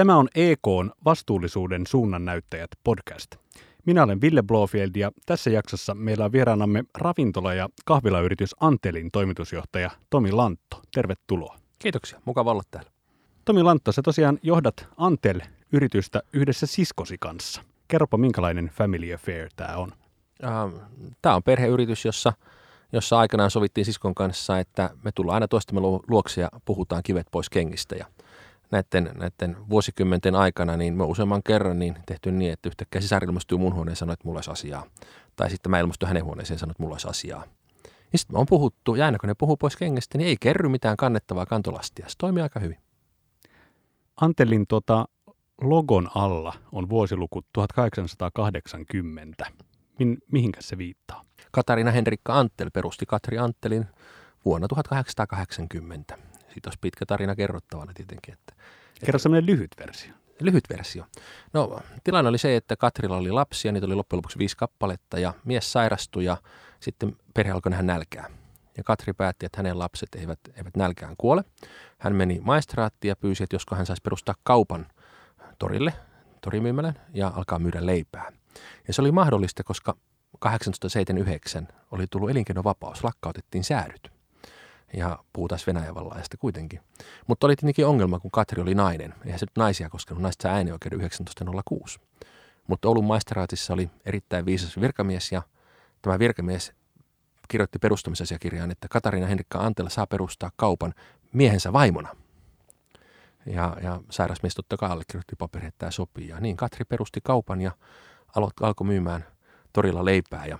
Tämä on EKn vastuullisuuden suunnannäyttäjät podcast. Minä olen Ville Blofield ja tässä jaksossa meillä on vieraanamme ravintola- ja kahvilayritys Antelin toimitusjohtaja Tomi Lantto. Tervetuloa. Kiitoksia, mukava olla täällä. Tomi Lantto, sä tosiaan johdat Antel-yritystä yhdessä siskosi kanssa. Kerropa, minkälainen family affair tämä on? Ähm, tämä on perheyritys, jossa, jossa aikanaan sovittiin siskon kanssa, että me tullaan aina toistamme luokse ja puhutaan kivet pois kengistä. Ja näiden, näiden vuosikymmenten aikana, niin me useamman kerran niin tehty niin, että yhtäkkiä sisar ilmestyy mun huoneen ja sanoo, että mulla olisi asiaa. Tai sitten mä ilmestyn hänen huoneeseen ja sanon, että mulla olisi asiaa. Ja sitten on puhuttu, ja aina kun ne puhuu pois kengistä, niin ei kerry mitään kannettavaa kantolastia. Se toimii aika hyvin. Antelin tota, logon alla on vuosiluku 1880. Min, mihinkä se viittaa? Katarina Henrikka Antel perusti Katri Antelin vuonna 1880 siitä olisi pitkä tarina kerrottavana tietenkin. Että, Kerro semmoinen lyhyt versio. Lyhyt versio. No tilanne oli se, että Katrilla oli lapsia, niitä oli loppujen lopuksi viisi kappaletta ja mies sairastui ja sitten perhe alkoi nähdä nälkää. Ja Katri päätti, että hänen lapset eivät, eivät nälkään kuole. Hän meni maistraattiin ja pyysi, että josko hän saisi perustaa kaupan torille, torimyymälän ja alkaa myydä leipää. Ja se oli mahdollista, koska 1879 oli tullut elinkeinovapaus, lakkautettiin säädyt ja puhutaan Venäjän kuitenkin. Mutta oli tietenkin ongelma, kun Katri oli nainen. Eihän se naisia koskenut, naista saa äänioikeuden 1906. Mutta Oulun maisteraatissa oli erittäin viisas virkamies ja tämä virkamies kirjoitti perustamisasiakirjaan, että Katarina Henrikka Antela saa perustaa kaupan miehensä vaimona. Ja, ja sairasmies totta kai allekirjoitti paperi, että tämä sopii. Ja niin Katri perusti kaupan ja alkoi myymään torilla leipää. Ja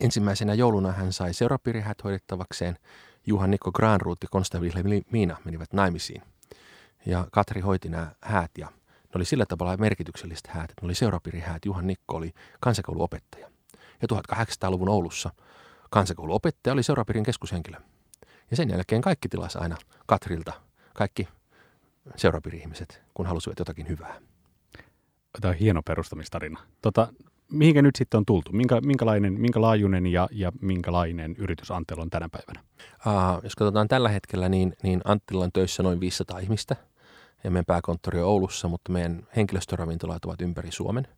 ensimmäisenä jouluna hän sai seurapiirihät hoidettavakseen – Juhan Nikko Granruut ja Konsta Miina menivät naimisiin. Ja Katri hoiti nämä häät ja ne oli sillä tavalla merkitykselliset häät, että ne oli seurapiirihäät. Juhan Nikko oli kansakouluopettaja. Ja 1800-luvun Oulussa kansakouluopettaja oli seurapiirin keskushenkilö. Ja sen jälkeen kaikki tilasi aina Katrilta, kaikki seurapiiri-ihmiset, kun halusivat jotakin hyvää. Tämä on hieno perustamistarina. Tota, mihinkä nyt sitten on tultu? Minkä, minkälainen, minkälaajuinen ja, ja minkälainen yritys Antel on tänä päivänä? Uh, jos katsotaan tällä hetkellä, niin, niin Anttilla on töissä noin 500 ihmistä ja meidän pääkonttori on Oulussa, mutta meidän henkilöstöravintolat ovat ympäri Suomen.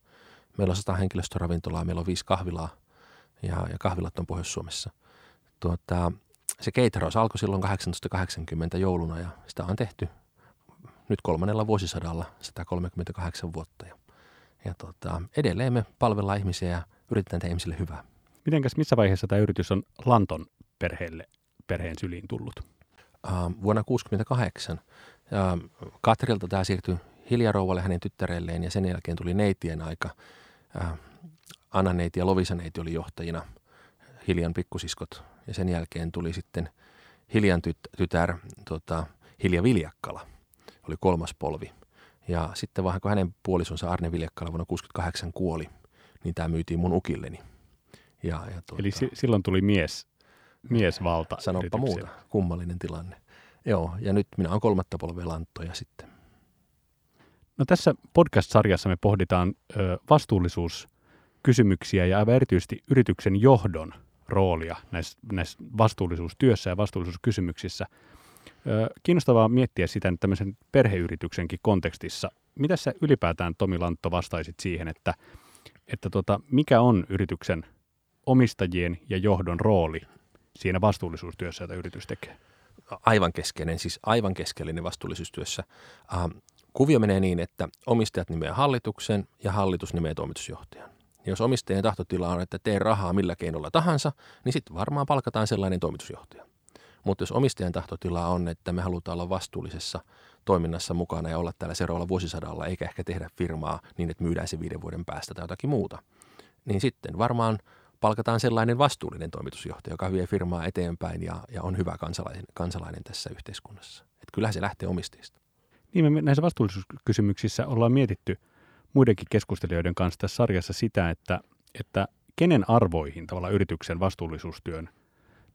Meillä on 100 henkilöstöravintolaa, meillä on viisi kahvilaa ja, ja kahvilat on Pohjois-Suomessa. Tuota, se keiteraus alkoi silloin 1880 jouluna ja sitä on tehty nyt kolmannella vuosisadalla 138 vuotta. Ja ja tota, edelleen me palvellaan ihmisiä ja yritetään tehdä ihmisille hyvää. Mitenkäs, missä vaiheessa tämä yritys on Lanton perheelle, perheen syliin tullut? Vuonna 1968 uh, Katrilta tämä siirtyi Hiljarouvalle hänen tyttärelleen ja sen jälkeen tuli neitien aika. Uh, Anna-neiti ja Lovisa-neiti oli johtajina, Hiljan pikkusiskot ja sen jälkeen tuli sitten Hiljan tyt- tytär tota, Hilja Viljakkala, oli kolmas polvi – ja sitten vaan kun hänen puolisonsa Arne Viljakkala vuonna 68 kuoli, niin tämä myytiin mun ukilleni. Ja, ja tuota, Eli si- silloin tuli mies, miesvalta. Sanoppa muuta, kummallinen tilanne. Joo, ja nyt minä olen kolmatta polvea lanttoja sitten. No tässä podcast-sarjassa me pohditaan ö, vastuullisuuskysymyksiä ja aivan erityisesti yrityksen johdon roolia näissä, näissä vastuullisuustyössä ja vastuullisuuskysymyksissä – Kiinnostavaa miettiä sitä tämmöisen perheyrityksenkin kontekstissa. Mitä sä ylipäätään, Tomi Lantto, vastaisit siihen, että, että tota, mikä on yrityksen omistajien ja johdon rooli siinä vastuullisuustyössä, jota yritys tekee? Aivan keskeinen, siis aivan keskeinen vastuullisuustyössä. Ähm, kuvio menee niin, että omistajat nimeää hallituksen ja hallitus nimeää toimitusjohtajan. Ja jos omistajien tahtotila on, että tee rahaa millä keinolla tahansa, niin sitten varmaan palkataan sellainen toimitusjohtaja. Mutta jos omistajan tahtotila on, että me halutaan olla vastuullisessa toiminnassa mukana ja olla täällä seuraavalla vuosisadalla, eikä ehkä tehdä firmaa niin, että myydään se viiden vuoden päästä tai jotakin muuta, niin sitten varmaan palkataan sellainen vastuullinen toimitusjohtaja, joka vie firmaa eteenpäin ja, ja on hyvä kansalainen, kansalainen tässä yhteiskunnassa. Että kyllähän se lähtee omistajista. Niin me näissä vastuullisuuskysymyksissä ollaan mietitty muidenkin keskustelijoiden kanssa tässä sarjassa sitä, että, että kenen arvoihin tavallaan yrityksen vastuullisuustyön –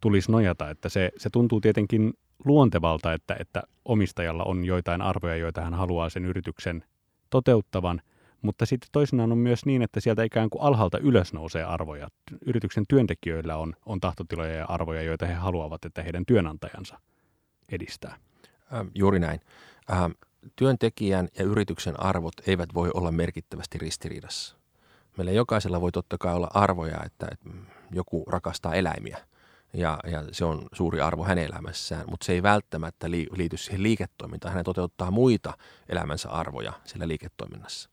tulisi nojata. Että se, se tuntuu tietenkin luontevalta, että, että omistajalla on joitain arvoja, joita hän haluaa sen yrityksen toteuttavan, mutta sitten toisinaan on myös niin, että sieltä ikään kuin alhaalta ylös nousee arvoja. Yrityksen työntekijöillä on, on tahtotiloja ja arvoja, joita he haluavat, että heidän työnantajansa edistää. Ähm, juuri näin. Ähm, työntekijän ja yrityksen arvot eivät voi olla merkittävästi ristiriidassa. Meillä jokaisella voi totta kai olla arvoja, että, että joku rakastaa eläimiä ja, ja se on suuri arvo hänen elämässään, mutta se ei välttämättä liity siihen liiketoimintaan. Hän toteuttaa muita elämänsä arvoja sillä liiketoiminnassa.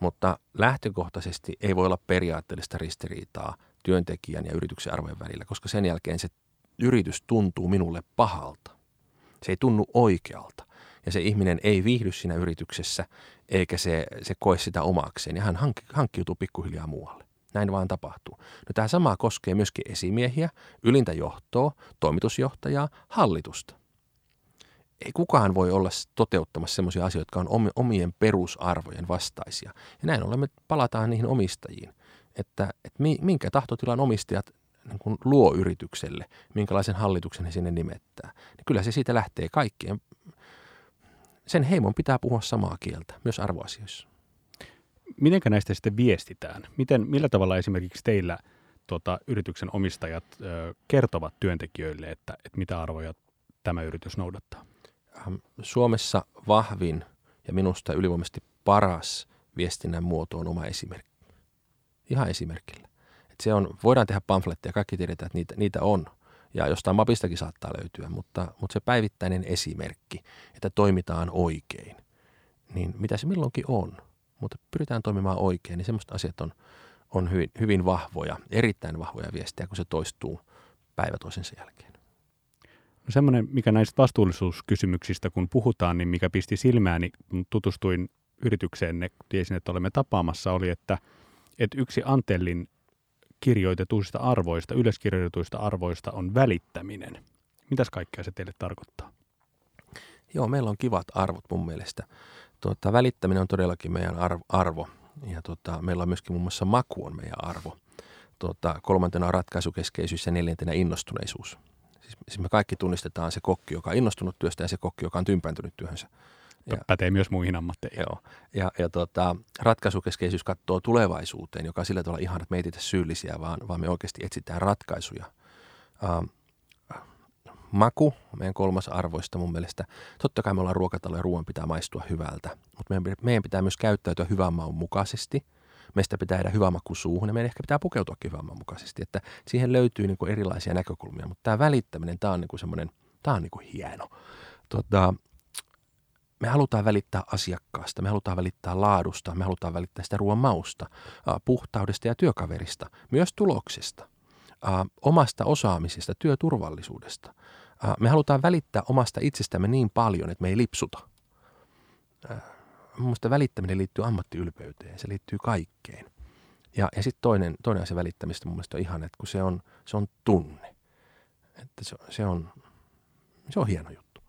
Mutta lähtökohtaisesti ei voi olla periaatteellista ristiriitaa työntekijän ja yrityksen arvojen välillä, koska sen jälkeen se yritys tuntuu minulle pahalta. Se ei tunnu oikealta ja se ihminen ei viihdy siinä yrityksessä eikä se, se koe sitä omakseen ja hän hank, hankkiutuu pikkuhiljaa muualle. Näin vaan tapahtuu. No, tämä sama koskee myöskin esimiehiä, ylintä johtoa, toimitusjohtajaa, hallitusta. Ei kukaan voi olla toteuttamassa sellaisia asioita, jotka on omien perusarvojen vastaisia. Ja näin ollen me palataan niihin omistajiin, että, että minkä tahtotilan omistajat niin kuin luo yritykselle, minkälaisen hallituksen he sinne nimettää. Niin kyllä se siitä lähtee kaikkien. Sen heimon pitää puhua samaa kieltä, myös arvoasioissa. Miten näistä sitten viestitään? Miten, millä tavalla esimerkiksi teillä tota, yrityksen omistajat ö, kertovat työntekijöille, että, että mitä arvoja tämä yritys noudattaa? Ähm, Suomessa vahvin ja minusta ylivoimaisesti paras viestinnän muoto on oma esimerkki. Ihan esimerkillä. Et se on, voidaan tehdä pamfletteja, kaikki tiedetään, että niitä, niitä on. Ja jostain mapistakin saattaa löytyä, mutta, mutta se päivittäinen esimerkki, että toimitaan oikein, niin mitä se milloinkin on, mutta pyritään toimimaan oikein, niin semmoista asiat on, on hyvin, hyvin vahvoja, erittäin vahvoja viestejä, kun se toistuu päivä toisensa jälkeen. No semmoinen, mikä näistä vastuullisuuskysymyksistä kun puhutaan, niin mikä pisti silmääni, kun tutustuin yritykseenne, tiesin, että olemme tapaamassa, oli, että, että yksi Antellin kirjoitetuista arvoista, ylöskirjoitetuista arvoista on välittäminen. Mitäs kaikkea se teille tarkoittaa? Joo, meillä on kivat arvot mun mielestä. Tuota, välittäminen on todellakin meidän arvo. Ja tuota, meillä on myöskin muun muassa maku on meidän arvo. Tuota, kolmantena on ratkaisukeskeisyys ja neljäntenä innostuneisuus. Siis, siis me kaikki tunnistetaan se kokki, joka on innostunut työstä ja se kokki, joka on tympääntynyt työhönsä. Ja, Pätee myös muihin ammatteihin. Joo. Ja, ja tota, ratkaisukeskeisyys katsoo tulevaisuuteen, joka on sillä tavalla ihan, että me ei syyllisiä, vaan, vaan me oikeasti etsitään ratkaisuja. Uh, maku, meidän kolmas arvoista mun mielestä. Totta kai me ollaan ruokatalo ja ruoan pitää maistua hyvältä, mutta meidän, meidän pitää myös käyttäytyä hyvän maun mukaisesti. Meistä pitää jäädä hyvä maku suuhun ja meidän ehkä pitää pukeutuakin hyvän maun mukaisesti. Että siihen löytyy niin erilaisia näkökulmia, mutta tämä välittäminen, tämä on niin kuin semmoinen, tämä on niin kuin hieno. Tota, me halutaan välittää asiakkaasta, me halutaan välittää laadusta, me halutaan välittää sitä ruoan mausta, puhtaudesta ja työkaverista, myös tuloksesta, omasta osaamisesta, työturvallisuudesta. Me halutaan välittää omasta itsestämme niin paljon, että me ei lipsuta. Mielestäni välittäminen liittyy ammattiylpeyteen, se liittyy kaikkeen. Ja, ja sitten toinen, toinen asia välittämistä mun on ihan, että kun se on, se on tunne. Että se, se, on, se on hieno juttu.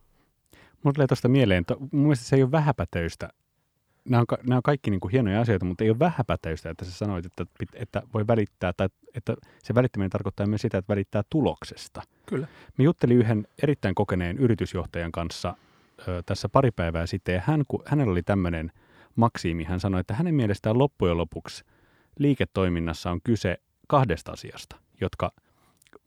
Mulla tulee tuosta mieleen, että mun mielestä se ei ole vähäpätöistä. Nämä on, nämä on kaikki niin kuin hienoja asioita, mutta ei ole vähäpätöistä, että sä sanoit, että, että voi välittää, tai että se välittäminen tarkoittaa myös sitä, että välittää tuloksesta. Kyllä. Me juttelin yhden erittäin kokeneen yritysjohtajan kanssa ö, tässä pari päivää sitten, ja hän, kun, hänellä oli tämmöinen maksiimi, hän sanoi, että hänen mielestään loppujen lopuksi liiketoiminnassa on kyse kahdesta asiasta, jotka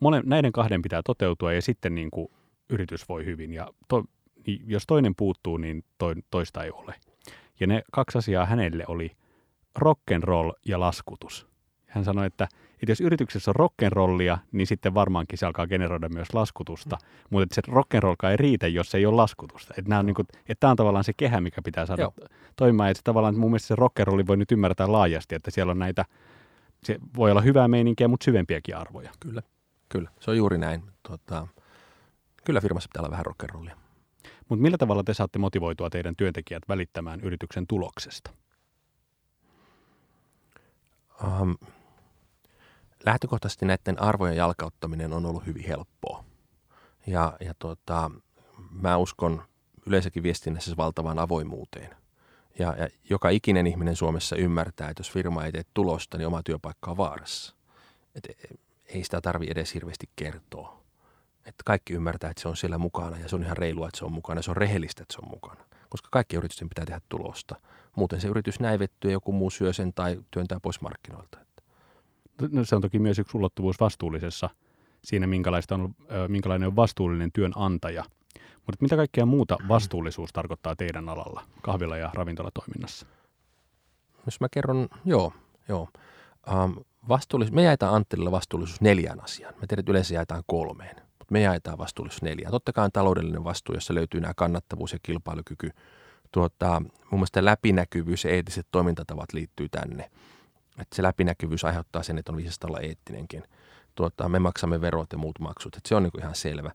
monen, näiden kahden pitää toteutua, ja sitten niin kuin yritys voi hyvin. Ja to, niin jos toinen puuttuu, niin to, toista ei ole. Ja ne kaksi asiaa hänelle oli rock'n'roll ja laskutus. Hän sanoi, että, että jos yrityksessä on rock'n'rollia, niin sitten varmaankin se alkaa generoida myös laskutusta. Mm. Mutta että se rock'n'rollkaan ei riitä, jos ei ole laskutusta. Että, nämä on, niin kuin, että tämä on tavallaan se kehä, mikä pitää saada Joo. toimimaan. Että tavallaan mun mielestä se rock'n'rolli voi nyt ymmärtää laajasti, että siellä on näitä, se voi olla hyvää meininkiä, mutta syvempiäkin arvoja. Kyllä, kyllä. Se on juuri näin. Tota, kyllä firmassa pitää olla vähän rock'n'rollia. Mutta millä tavalla te saatte motivoitua teidän työntekijät välittämään yrityksen tuloksesta? Um, lähtökohtaisesti näiden arvojen jalkauttaminen on ollut hyvin helppoa. Ja, ja tota, mä uskon yleensäkin viestinnässä valtavaan avoimuuteen. Ja, ja joka ikinen ihminen Suomessa ymmärtää, että jos firma ei tee tulosta, niin oma työpaikka on vaarassa. Et ei sitä tarvi edes hirveästi kertoa että kaikki ymmärtää, että se on siellä mukana ja se on ihan reilua, että se on mukana. Se on rehellistä, että se on mukana, koska kaikki yritysten pitää tehdä tulosta. Muuten se yritys näivettyy ja joku muu syö sen tai työntää pois markkinoilta. No, se on toki myös yksi ulottuvuus vastuullisessa siinä, minkälaista on, minkälainen on vastuullinen työnantaja. Mutta mitä kaikkea muuta vastuullisuus tarkoittaa teidän alalla, kahvila- ja ravintolatoiminnassa? Jos mä kerron, joo, joo. Um, vastuullisuus, me jaetaan Anttililla vastuullisuus neljään asiaan. Me tiedät, yleensä jaetaan kolmeen, mutta me jaetaan vastuullisuus neljään. Totta kai on taloudellinen vastuu, jossa löytyy nämä kannattavuus ja kilpailukyky. Tuota, mun mielestä läpinäkyvyys ja eettiset toimintatavat liittyy tänne. Että se läpinäkyvyys aiheuttaa sen, että on viisasta olla eettinenkin. Tuota, me maksamme verot ja muut maksut, että se on niin kuin ihan selvä.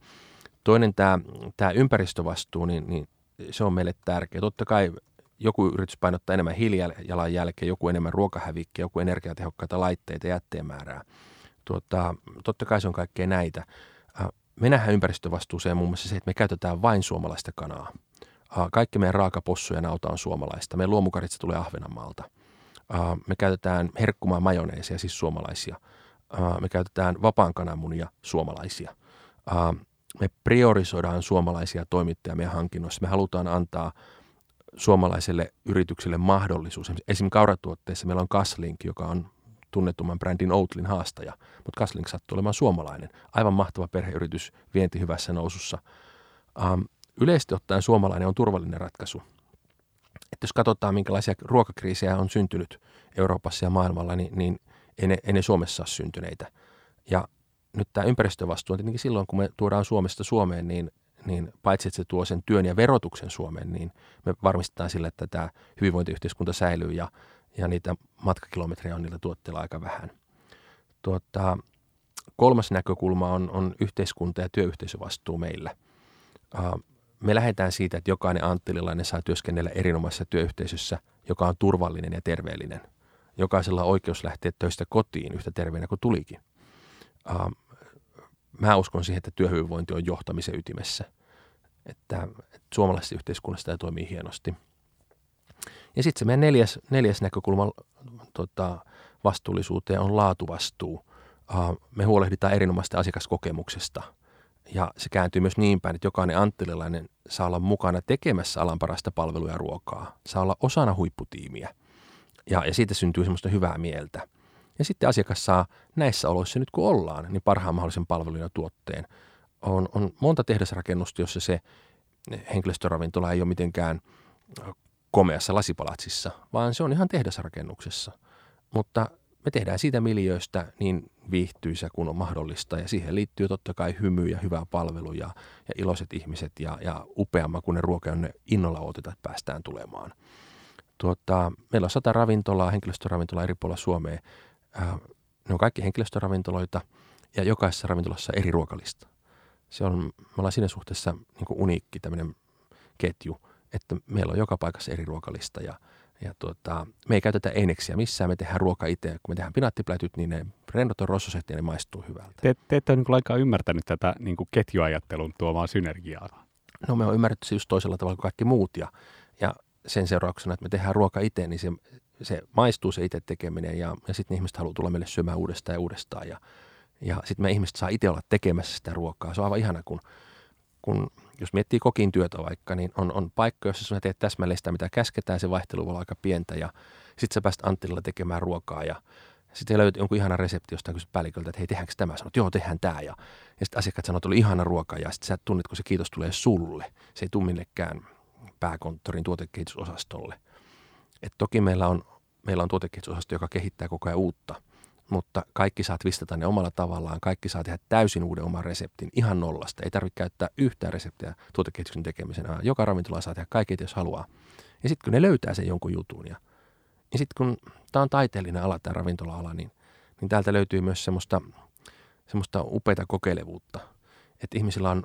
Toinen tämä, tämä ympäristövastuu, niin, niin se on meille tärkeä. Totta kai joku yritys painottaa enemmän hiilijalanjälkeä, joku enemmän ruokahävikkiä, joku energiatehokkaita laitteita, jätteen määrää. Tuota, totta kai se on kaikkea näitä. Me nähdään ympäristövastuuseen muun muassa se, että me käytetään vain suomalaista kanaa. Kaikki meidän raakapossu ja nauta on suomalaista. Meidän luomukaritsa tulee Ahvenanmaalta. Me käytetään herkkumaa majoneesia, siis suomalaisia. Me käytetään vapaan kananmunia, suomalaisia. Me priorisoidaan suomalaisia toimittajia meidän hankinnoissa. Me halutaan antaa – suomalaiselle yritykselle mahdollisuus. Esimerkiksi kauratuotteissa meillä on Kaslink, joka on tunnetumman brändin Outlin haastaja, mutta Kaslink sattuu olemaan suomalainen. Aivan mahtava perheyritys, vienti hyvässä nousussa. Ähm, yleisesti ottaen suomalainen on turvallinen ratkaisu. Et jos katsotaan, minkälaisia ruokakriisejä on syntynyt Euroopassa ja maailmalla, niin, niin ei, ne, ei ne Suomessa ole syntyneitä. Ja nyt tämä ympäristövastuu on tietenkin silloin, kun me tuodaan Suomesta Suomeen, niin niin paitsi että se tuo sen työn ja verotuksen Suomeen, niin me varmistetaan sillä, että tämä hyvinvointiyhteiskunta säilyy ja, ja niitä matkakilometrejä on niillä tuotteilla aika vähän. Tuota, kolmas näkökulma on, on yhteiskunta- ja työyhteisövastuu meillä. Me lähdetään siitä, että jokainen anttililainen saa työskennellä erinomaisessa työyhteisössä, joka on turvallinen ja terveellinen. Jokaisella on oikeus lähteä töistä kotiin yhtä terveenä kuin tulikin mä uskon siihen, että työhyvinvointi on johtamisen ytimessä. Että, että suomalaisessa yhteiskunnassa tämä toimii hienosti. Ja sitten se meidän neljäs, neljäs näkökulma tota, vastuullisuuteen on laatuvastuu. Me huolehditaan erinomaisesta asiakaskokemuksesta. Ja se kääntyy myös niin päin, että jokainen anttililainen saa olla mukana tekemässä alan parasta palvelua ja ruokaa. Saa olla osana huipputiimiä. Ja, ja siitä syntyy semmoista hyvää mieltä. Ja sitten asiakas saa näissä oloissa nyt kun ollaan, niin parhaan mahdollisen palvelun ja tuotteen. On, on monta tehdasrakennusta, jossa se henkilöstöravintola ei ole mitenkään komeassa lasipalatsissa, vaan se on ihan tehdasrakennuksessa. Mutta me tehdään siitä miljöistä niin viihtyisä kuin on mahdollista ja siihen liittyy totta kai hymy ja hyvä palvelu ja, ja iloiset ihmiset ja, ja upeamma kuin ne ruoka, jonne innolla otetaan, että päästään tulemaan. Tuota, meillä on sata ravintolaa, henkilöstöravintolaa eri puolilla Suomea Äh, ne on kaikki henkilöstöravintoloita ja jokaisessa ravintolassa eri ruokalista. Se on, me ollaan siinä suhteessa niin uniikki tämmöinen ketju, että meillä on joka paikassa eri ruokalista ja, ja tuota, me ei käytetä eineksiä missään, me tehdään ruoka itse. Kun me tehdään pinaattiplätyt, niin ne rennot on rossoset ja ne maistuu hyvältä. Te, te ette ole niin lainkaan ymmärtänyt tätä niin kuin ketjuajattelun tuomaa synergiaa. No me on ymmärretty se just toisella tavalla kuin kaikki muut ja, ja sen seurauksena, että me tehdään ruoka itse, niin se se maistuu se itse tekeminen ja, ja sitten ihmiset haluaa tulla meille syömään uudestaan ja uudestaan. Ja, ja sitten me ihmiset saa itse olla tekemässä sitä ruokaa. Se on aivan ihana, kun, kun jos miettii kokin työtä vaikka, niin on, on paikka, jossa sinä teet täsmälleen sitä, mitä käsketään, se vaihtelu voi olla aika pientä ja sitten sä pääst Anttililla tekemään ruokaa ja sitten löytyy jonkun ihana resepti jostain kysyt päälliköltä, että hei, tehdäänkö tämä? Sanot, joo, tehdään tämä. Ja, ja sitten asiakkaat sanoo, että oli ihana ruoka ja sitten sä tunnet, kun se kiitos tulee sulle. Se ei tule minnekään pääkonttorin tuotekehitysosastolle. Et toki meillä on meillä on tuotekehitysosasto, joka kehittää koko ajan uutta, mutta kaikki saat vistata ne omalla tavallaan, kaikki saa tehdä täysin uuden oman reseptin ihan nollasta. Ei tarvitse käyttää yhtään reseptiä tuotekehityksen tekemisenä. Joka ravintola saa tehdä kaiket, jos haluaa. Ja sitten kun ne löytää sen jonkun jutun ja, ja sitten kun tämä on taiteellinen ala, tämä ravintola-ala, niin, niin täältä löytyy myös semmoista, semmoista upeita kokeilevuutta. Että ihmisillä on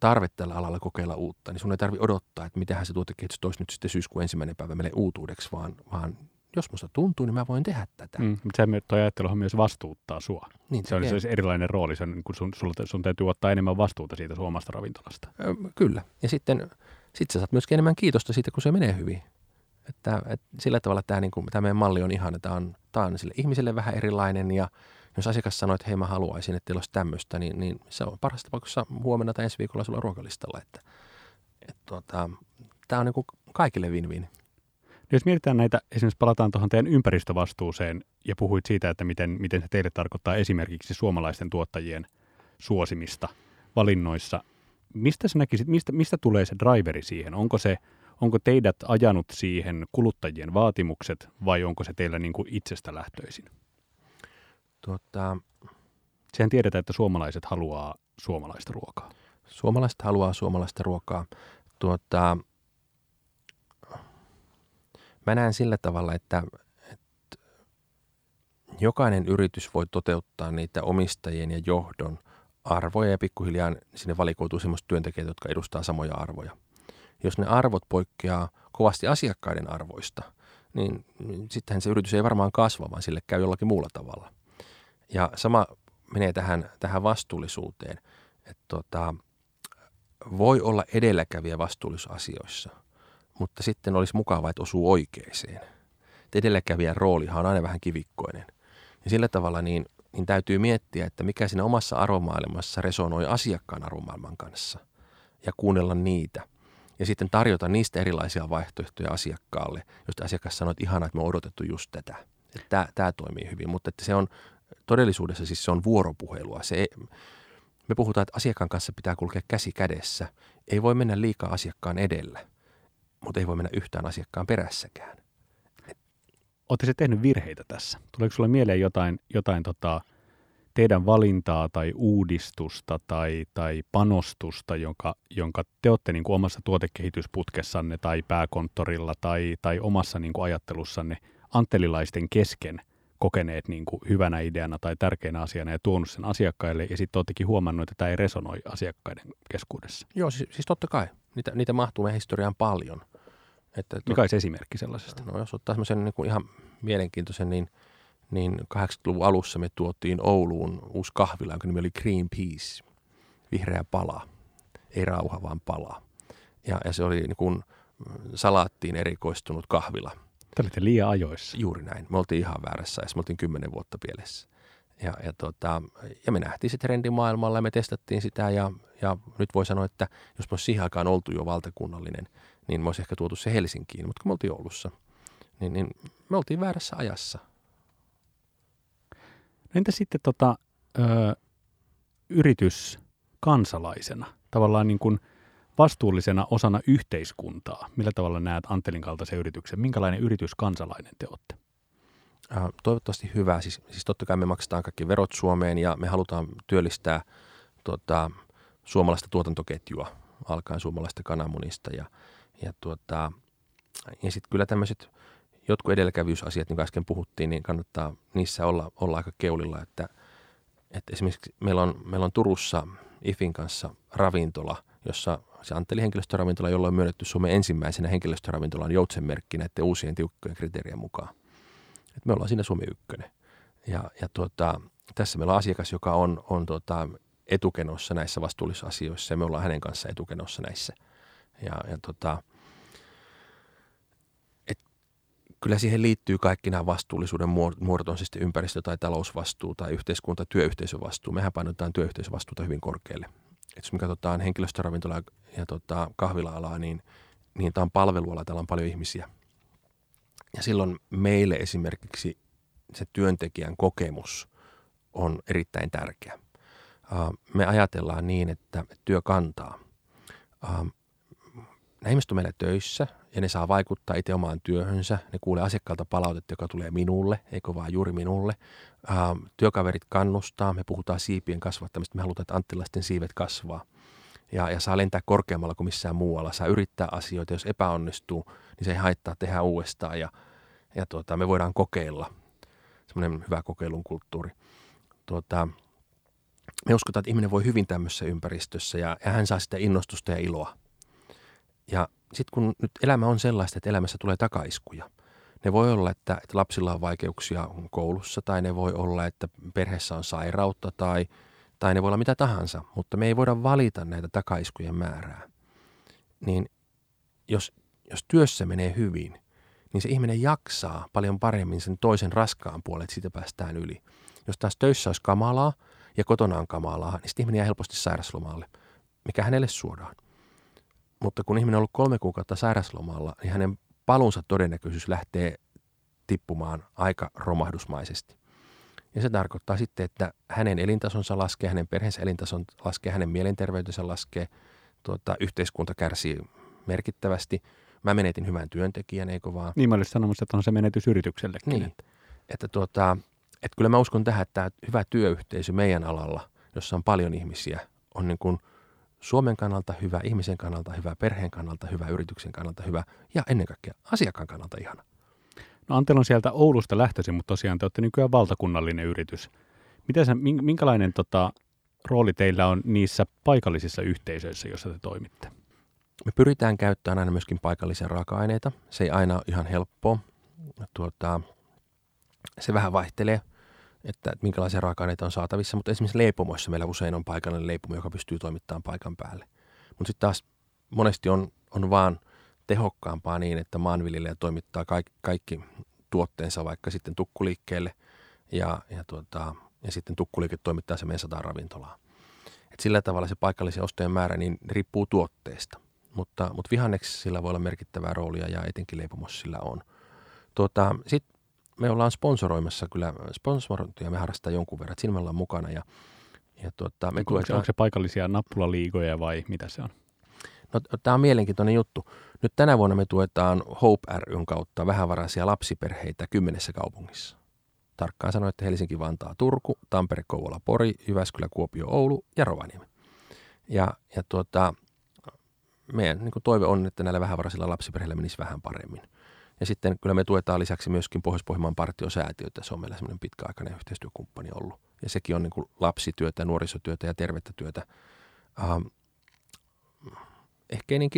tarve tällä alalla kokeilla uutta, niin sun ei tarvitse odottaa, että mitähän se tuotekehitys toisi nyt sitten syyskuun ensimmäinen päivä meille uutuudeksi, vaan, vaan jos musta tuntuu, niin mä voin tehdä tätä. Mm, mutta se toi ajatteluhan myös vastuuttaa sua. Niin, se, on, se olisi erilainen rooli, se on, kun sun, sun, sun täytyy ottaa enemmän vastuuta siitä suomasta ravintolasta. Ö, kyllä, ja sitten sit sä saat myöskin enemmän kiitosta siitä, kun se menee hyvin. Että, että sillä tavalla tämä, niin kuin, tämä meidän malli on ihan, että tämä on, tämä on sille ihmiselle vähän erilainen ja jos asiakas sanoo, että hei mä haluaisin, että teillä olisi tämmöistä, niin, niin se on parhaassa tapauksessa huomenna tai ensi viikolla sulla ruokalistalla. Että, että tuota, tämä on niin kuin kaikille win-win. Jos mietitään näitä, esimerkiksi palataan tuohon teidän ympäristövastuuseen ja puhuit siitä, että miten, miten se teille tarkoittaa esimerkiksi suomalaisten tuottajien suosimista valinnoissa. mistä sä näkisit, mistä, mistä tulee se driveri siihen? Onko se, onko teidät ajanut siihen kuluttajien vaatimukset vai onko se teillä niin kuin itsestä lähtöisin? Tuota, Sehän tiedetään, että suomalaiset haluaa suomalaista ruokaa. Suomalaiset haluaa suomalaista ruokaa. Tuota, mä näen sillä tavalla, että, että jokainen yritys voi toteuttaa niitä omistajien ja johdon arvoja ja pikkuhiljaa sinne valikoituu semmoista työntekijät, jotka edustaa samoja arvoja. Jos ne arvot poikkeaa kovasti asiakkaiden arvoista, niin, niin sittenhän se yritys ei varmaan kasva, vaan sille käy jollakin muulla tavalla. Ja sama menee tähän, tähän vastuullisuuteen, että tota, voi olla edelläkävijä vastuullisuusasioissa, mutta sitten olisi mukava, että osuu oikeeseen. edelläkävijän roolihan on aina vähän kivikkoinen. Ja sillä tavalla niin, niin täytyy miettiä, että mikä siinä omassa arvomaailmassa resonoi asiakkaan arvomaailman kanssa ja kuunnella niitä. Ja sitten tarjota niistä erilaisia vaihtoehtoja asiakkaalle, josta asiakas sanoo, että ihanaa, että me on odotettu just tätä. Tämä, tämä toimii hyvin, mutta että se on todellisuudessa siis se on vuoropuhelua. Se, me puhutaan, että asiakkaan kanssa pitää kulkea käsi kädessä. Ei voi mennä liikaa asiakkaan edellä, mutta ei voi mennä yhtään asiakkaan perässäkään. Oletteko tehnyt virheitä tässä? Tuleeko sinulle mieleen jotain, jotain tota, teidän valintaa tai uudistusta tai, tai panostusta, jonka, jonka te olette niin kuin omassa tuotekehitysputkessanne tai pääkonttorilla tai, tai omassa niin kuin ajattelussanne anttelilaisten kesken kokeneet niin kuin hyvänä ideana tai tärkeänä asiana ja tuonut sen asiakkaille ja sitten olettekin huomannut, että tämä ei resonoi asiakkaiden keskuudessa? Joo, siis, siis totta kai. Niitä, niitä mahtuu meidän historiaan paljon. Että, Mikä olisi esimerkki sellaisesta? No jos ottaa semmoisen niin ihan mielenkiintoisen, niin, niin 80-luvun alussa me tuotiin Ouluun uusi kahvila, jonka nimi oli Greenpeace, vihreä pala. Ei rauha, vaan pala. Ja, ja se oli niin kuin salaattiin erikoistunut kahvila – te olitte liian ajoissa. Juuri näin. Me oltiin ihan väärässä ja me oltiin kymmenen vuotta pielessä. Ja, ja, tota, ja me nähtiin se trendi maailmalla ja me testattiin sitä ja, ja nyt voi sanoa, että jos me olisi siihen aikaan oltu jo valtakunnallinen, niin me olisi ehkä tuotu se Helsinkiin, mutta kun me oltiin Oulussa, niin, niin me oltiin väärässä ajassa. No entä sitten tota, ö, yritys kansalaisena? Tavallaan niin kuin – vastuullisena osana yhteiskuntaa? Millä tavalla näet Antelin kaltaisen yrityksen? Minkälainen yrityskansalainen te olette? Äh, toivottavasti hyvä. Siis, siis totta kai me maksetaan kaikki verot Suomeen ja me halutaan työllistää tuota, suomalaista tuotantoketjua alkaen suomalaista kananmunista. Ja, ja, tuota, ja sitten kyllä tämmöiset jotkut edelläkävyysasiat, niin kuin äsken puhuttiin, niin kannattaa niissä olla, olla aika keulilla. Että, että esimerkiksi meillä on, meillä on Turussa IFin kanssa ravintola, jossa se Antteli henkilöstöravintola, jolla on myönnetty Suomen ensimmäisenä henkilöstöravintolan joutsenmerkki näiden uusien tiukkojen kriteerien mukaan. Et me ollaan siinä Suomi ykkönen. Ja, ja tuota, tässä meillä on asiakas, joka on, on tuota, etukenossa näissä vastuullisuusasioissa ja me ollaan hänen kanssa etukenossa näissä. Ja, ja tuota, et, kyllä siihen liittyy kaikki nämä vastuullisuuden muodot, on siis ympäristö- tai talousvastuu tai yhteiskunta- työyhteisövastuu. Mehän painotetaan työyhteisövastuuta hyvin korkealle että jos me katsotaan henkilöstöravintola ja tota, kahvila-alaa, niin, niin tämä on palveluala, täällä on paljon ihmisiä. Ja silloin meille esimerkiksi se työntekijän kokemus on erittäin tärkeä. Me ajatellaan niin, että työ kantaa. Nämä ihmiset on meillä töissä ja ne saa vaikuttaa itse omaan työhönsä. Ne kuulee asiakkaalta palautetta, joka tulee minulle, eikö vaan juuri minulle. Työkaverit kannustaa, me puhutaan siipien kasvattamista, me halutaan, että anttilaisten siivet kasvaa. Ja, ja saa lentää korkeammalla kuin missään muualla, saa yrittää asioita, jos epäonnistuu, niin se ei haittaa tehdä uudestaan ja, ja tuota, me voidaan kokeilla. Semmoinen hyvä kokeilun kulttuuri. Tuota, me uskotaan, että ihminen voi hyvin tämmöisessä ympäristössä ja, ja hän saa sitä innostusta ja iloa. Ja sitten kun nyt elämä on sellaista, että elämässä tulee takaiskuja. Ne voi olla, että, että lapsilla on vaikeuksia koulussa tai ne voi olla, että perheessä on sairautta tai, tai ne voi olla mitä tahansa, mutta me ei voida valita näitä takaiskujen määrää. Niin jos, jos työssä menee hyvin, niin se ihminen jaksaa paljon paremmin sen toisen raskaan puolen, että siitä päästään yli. Jos taas töissä olisi kamalaa ja kotona on kamalaa, niin sitten ihminen jää helposti sairaslomalle, mikä hänelle suodaan. Mutta kun ihminen on ollut kolme kuukautta sairaslomalla, niin hänen palunsa todennäköisyys lähtee tippumaan aika romahdusmaisesti. Ja se tarkoittaa sitten, että hänen elintasonsa laskee, hänen perheensä elintason laskee, hänen mielenterveytensä laskee tuota, yhteiskunta kärsii merkittävästi. Mä menetin hyvän työntekijän, eikö vaan? Niin mä olisin sanomassa, että on se menetys yrityksellekin. Niin. Että, tuota, että kyllä mä uskon tähän, että tämä hyvä työyhteisö meidän alalla, jossa on paljon ihmisiä, on niin kuin Suomen kannalta hyvä, ihmisen kannalta hyvä, perheen kannalta hyvä, yrityksen kannalta hyvä ja ennen kaikkea asiakkaan kannalta ihana. No Antel on sieltä Oulusta lähtöisin, mutta tosiaan te olette nykyään valtakunnallinen yritys. Miten se, minkälainen tota, rooli teillä on niissä paikallisissa yhteisöissä, joissa te toimitte? Me pyritään käyttämään aina myöskin paikallisia raaka-aineita. Se ei aina ole ihan helppoa. Tuota, se vähän vaihtelee, että minkälaisia raaka-aineita on saatavissa, mutta esimerkiksi leipomoissa meillä usein on paikallinen leipomo, joka pystyy toimittamaan paikan päälle. Mutta sitten taas monesti on, on vaan tehokkaampaa niin, että maanviljelijä toimittaa kaikki, kaikki tuotteensa vaikka sitten tukkuliikkeelle ja, ja, tuota, ja sitten tukkuliike toimittaa se meidän sataan ravintolaa. Et sillä tavalla se paikallisen ostojen määrä niin riippuu tuotteesta, mutta, mutta vihanneksi sillä voi olla merkittävää roolia ja etenkin leipomossa sillä on. Tuota, Sitten me ollaan sponsoroimassa kyllä, sponsorointia me harrastaa jonkun verran, että siinä me ollaan mukana ja, ja tuota, me onko, se, onko se paikallisia nappulaliigoja vai mitä se on? No, tämä on mielenkiintoinen juttu. Nyt tänä vuonna me tuetaan Hope ryn kautta vähävaraisia lapsiperheitä kymmenessä kaupungissa. Tarkkaan sanoen, että Helsinki, Vantaa, Turku, Tampere, Kouvola, Pori, Jyväskylä, Kuopio, Oulu ja Rovaniemi. Ja, ja tuota, meidän niin toive on, että näillä vähävaraisilla lapsiperheillä menisi vähän paremmin. Ja sitten kyllä me tuetaan lisäksi myöskin Pohjois-Pohjanmaan partiosäätiötä. Se on meillä semmoinen pitkäaikainen yhteistyökumppani ollut. Ja sekin on niin kuin lapsityötä, nuorisotyötä ja tervettä työtä. Ähm, ehkä ei niin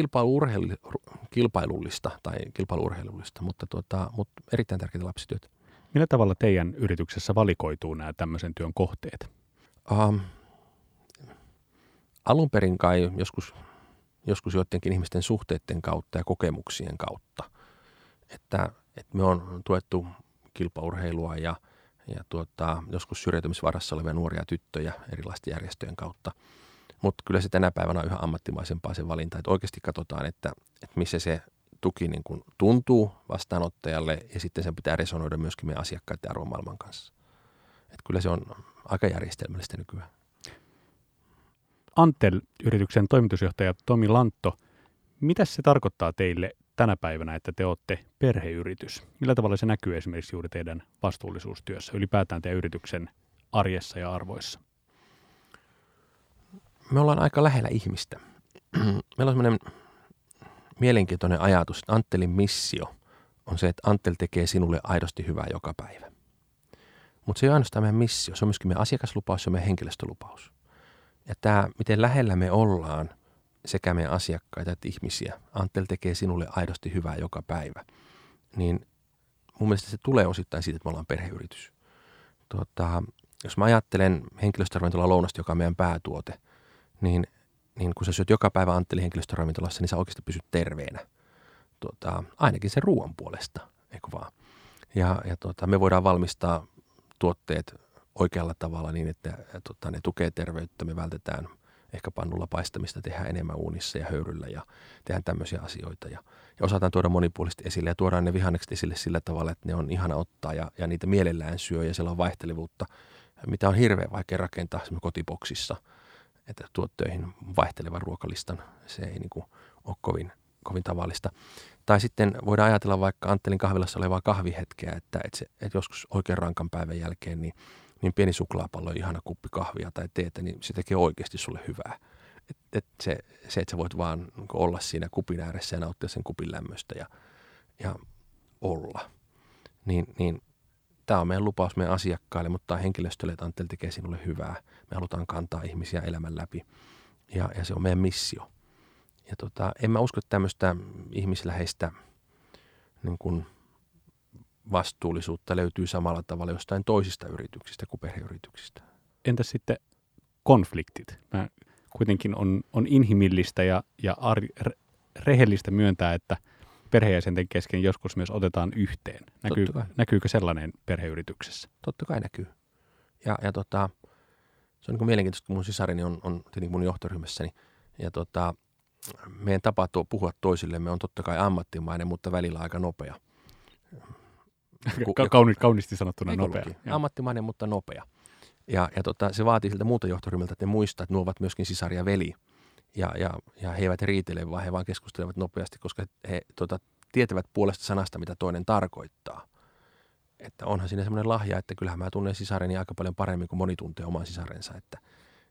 kilpailullista tai kilpailuurheilullista, mutta, tuota, mutta erittäin tärkeitä lapsityötä. Millä tavalla teidän yrityksessä valikoituu nämä tämmöisen työn kohteet? Ähm, alun perin kai joskus, joskus joidenkin ihmisten suhteiden kautta ja kokemuksien kautta – että, että me on tuettu kilpaurheilua ja, ja tuota, joskus syrjäytymisvarassa olevia nuoria tyttöjä erilaisten järjestöjen kautta. Mutta kyllä se tänä päivänä on yhä ammattimaisempaa se valinta, että oikeasti katsotaan, että, että missä se tuki niin kuin tuntuu vastaanottajalle ja sitten sen pitää resonoida myöskin meidän asiakkaiden arvomaailman kanssa. Että kyllä se on aika järjestelmällistä nykyään. Antel-yrityksen toimitusjohtaja Tomi Lantto, mitä se tarkoittaa teille tänä päivänä, että te olette perheyritys? Millä tavalla se näkyy esimerkiksi juuri teidän vastuullisuustyössä, ylipäätään teidän yrityksen arjessa ja arvoissa? Me ollaan aika lähellä ihmistä. Meillä on sellainen mielenkiintoinen ajatus, että Anttelin missio on se, että Anttel tekee sinulle aidosti hyvää joka päivä. Mutta se ei ole ainoastaan meidän missio, se on myöskin meidän asiakaslupaus, on meidän henkilöstölupaus. Ja tämä, miten lähellä me ollaan – sekä meidän asiakkaita että ihmisiä. Antel tekee sinulle aidosti hyvää joka päivä. Niin mun mielestä se tulee osittain siitä, että me ollaan perheyritys. Tuota, jos mä ajattelen henkilöstöravintola lounasta, joka on meidän päätuote, niin, niin kun sä syöt joka päivä Antteli henkilöstöravintolassa, niin sä oikeasti pysyt terveenä. Tuota, ainakin sen ruoan puolesta, eikö vaan? Ja, ja tuota, me voidaan valmistaa tuotteet oikealla tavalla niin, että tuota, ne tukee terveyttä, me vältetään – ehkä pannulla paistamista tehdään enemmän uunissa ja höyryllä ja tehdään tämmöisiä asioita. Ja, ja osataan tuoda monipuolisesti esille ja tuodaan ne vihannekset esille sillä tavalla, että ne on ihana ottaa ja, ja niitä mielellään syö ja siellä on vaihtelevuutta, mitä on hirveän vaikea rakentaa kotiboksissa, että tuottöihin vaihtelevan ruokalistan. Se ei niin kuin ole kovin, kovin tavallista. Tai sitten voidaan ajatella vaikka Anttelin kahvilassa olevaa kahvihetkeä, että, että, se, että joskus oikein rankan päivän jälkeen niin niin pieni suklaapallo, ihana kuppi kahvia tai teetä, niin se tekee oikeasti sulle hyvää. Et, et se, se, että sä voit vaan niin olla siinä kupin ääressä ja nauttia sen kupin lämmöstä ja, ja olla. Niin, niin tämä on meidän lupaus meidän asiakkaille, mutta henkilöstölle, että Antel tekee sinulle hyvää. Me halutaan kantaa ihmisiä elämän läpi ja, ja se on meidän missio. Ja tota, en mä usko, tämmöistä ihmisläheistä niin kuin – vastuullisuutta löytyy samalla tavalla jostain toisista yrityksistä kuin perheyrityksistä. Entä sitten konfliktit? Mä kuitenkin on, on inhimillistä ja, ja ar, re, rehellistä myöntää, että perheenjäsenten kesken joskus myös otetaan yhteen. Näkyy, näkyykö sellainen perheyrityksessä? Totta kai näkyy. Ja, ja tota, se on niin mielenkiintoista, kun mun sisarini on, on tietenkin mun johtoryhmässäni. Ja tota, meidän tapa tuo, puhua toisillemme on totta kai ammattimainen, mutta välillä aika nopea. Ka- kauni, kauniisti sanottuna nopea. Ammattimainen, mutta nopea. Ja, ja tota, se vaatii siltä muuta johtoryhmältä, että ne muistaa, että nuo ovat myöskin sisar ja veli. Ja, ja, ja he eivät riitele, vaan he vaan keskustelevat nopeasti, koska he tota, tietävät puolesta sanasta, mitä toinen tarkoittaa. Että onhan siinä semmoinen lahja, että kyllähän mä tunnen sisareni aika paljon paremmin kuin moni tuntee oman sisarensa, että,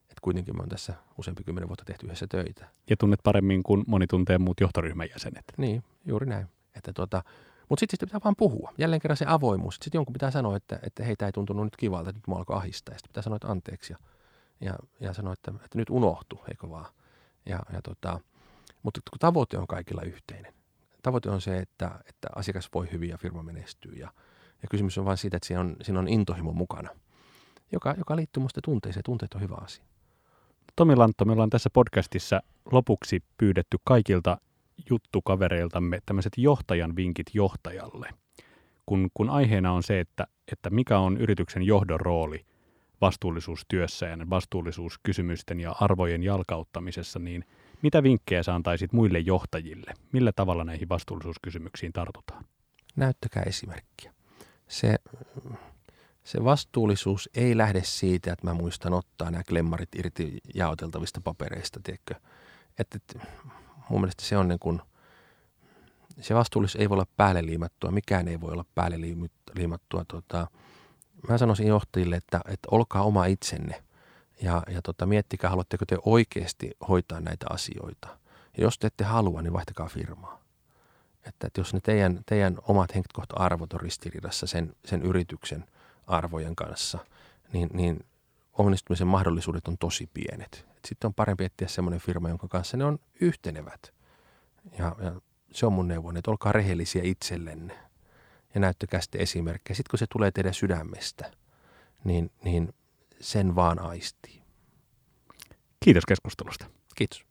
että kuitenkin me on tässä useampi kymmenen vuotta tehty yhdessä töitä. Ja tunnet paremmin kuin moni tuntee muut johtoryhmän jäsenet. Niin, juuri näin. Että tuota, mutta sitten pitää vaan puhua. Jälleen kerran se avoimuus. Sitten jonkun pitää sanoa, että, että heitä ei tuntunut nyt kivalta, että nyt mua alkoi ahistaa. Sitten pitää sanoa, että anteeksi. Ja, ja, ja sanoa, että, että nyt unohtu, eikö vaan. Ja, ja tota, mutta kun tavoite on kaikilla yhteinen. Tavoite on se, että, että asiakas voi hyvin ja firma menestyy. Ja, ja kysymys on vain siitä, että siinä on, siinä on intohimo mukana, joka, joka liittyy minusta tunteeseen. Tunteet on hyvä asia. Tomi Lantto, me ollaan tässä podcastissa lopuksi pyydetty kaikilta juttukavereiltamme tämmöiset johtajan vinkit johtajalle. Kun, kun aiheena on se, että, että mikä on yrityksen johdon rooli vastuullisuustyössä ja vastuullisuuskysymysten ja arvojen jalkauttamisessa, niin mitä vinkkejä sä antaisit muille johtajille? Millä tavalla näihin vastuullisuuskysymyksiin tartutaan? Näyttäkää esimerkkiä. Se, se vastuullisuus ei lähde siitä, että mä muistan ottaa nämä klemmarit irti jaoteltavista papereista, tiedätkö? Että, että mun mielestä se on niin kuin, se vastuullisuus ei voi olla päälle liimattua, mikään ei voi olla päälle liimattua. Tota, mä sanoisin johtajille, että, että olkaa oma itsenne ja, ja tota, miettikää, haluatteko te oikeasti hoitaa näitä asioita. Ja jos te ette halua, niin vaihtakaa firmaa. Että, että jos ne teidän, teidän omat henkilökohta-arvot on ristiriidassa sen, sen yrityksen arvojen kanssa, niin, niin onnistumisen mahdollisuudet on tosi pienet. Sitten on parempi etsiä semmoinen firma, jonka kanssa ne on yhtenevät. Ja, ja se on mun neuvo, että olkaa rehellisiä itsellenne ja näyttäkää sitten esimerkkejä. Sitten kun se tulee teidän sydämestä, niin, niin sen vaan aistii. Kiitos keskustelusta. Kiitos.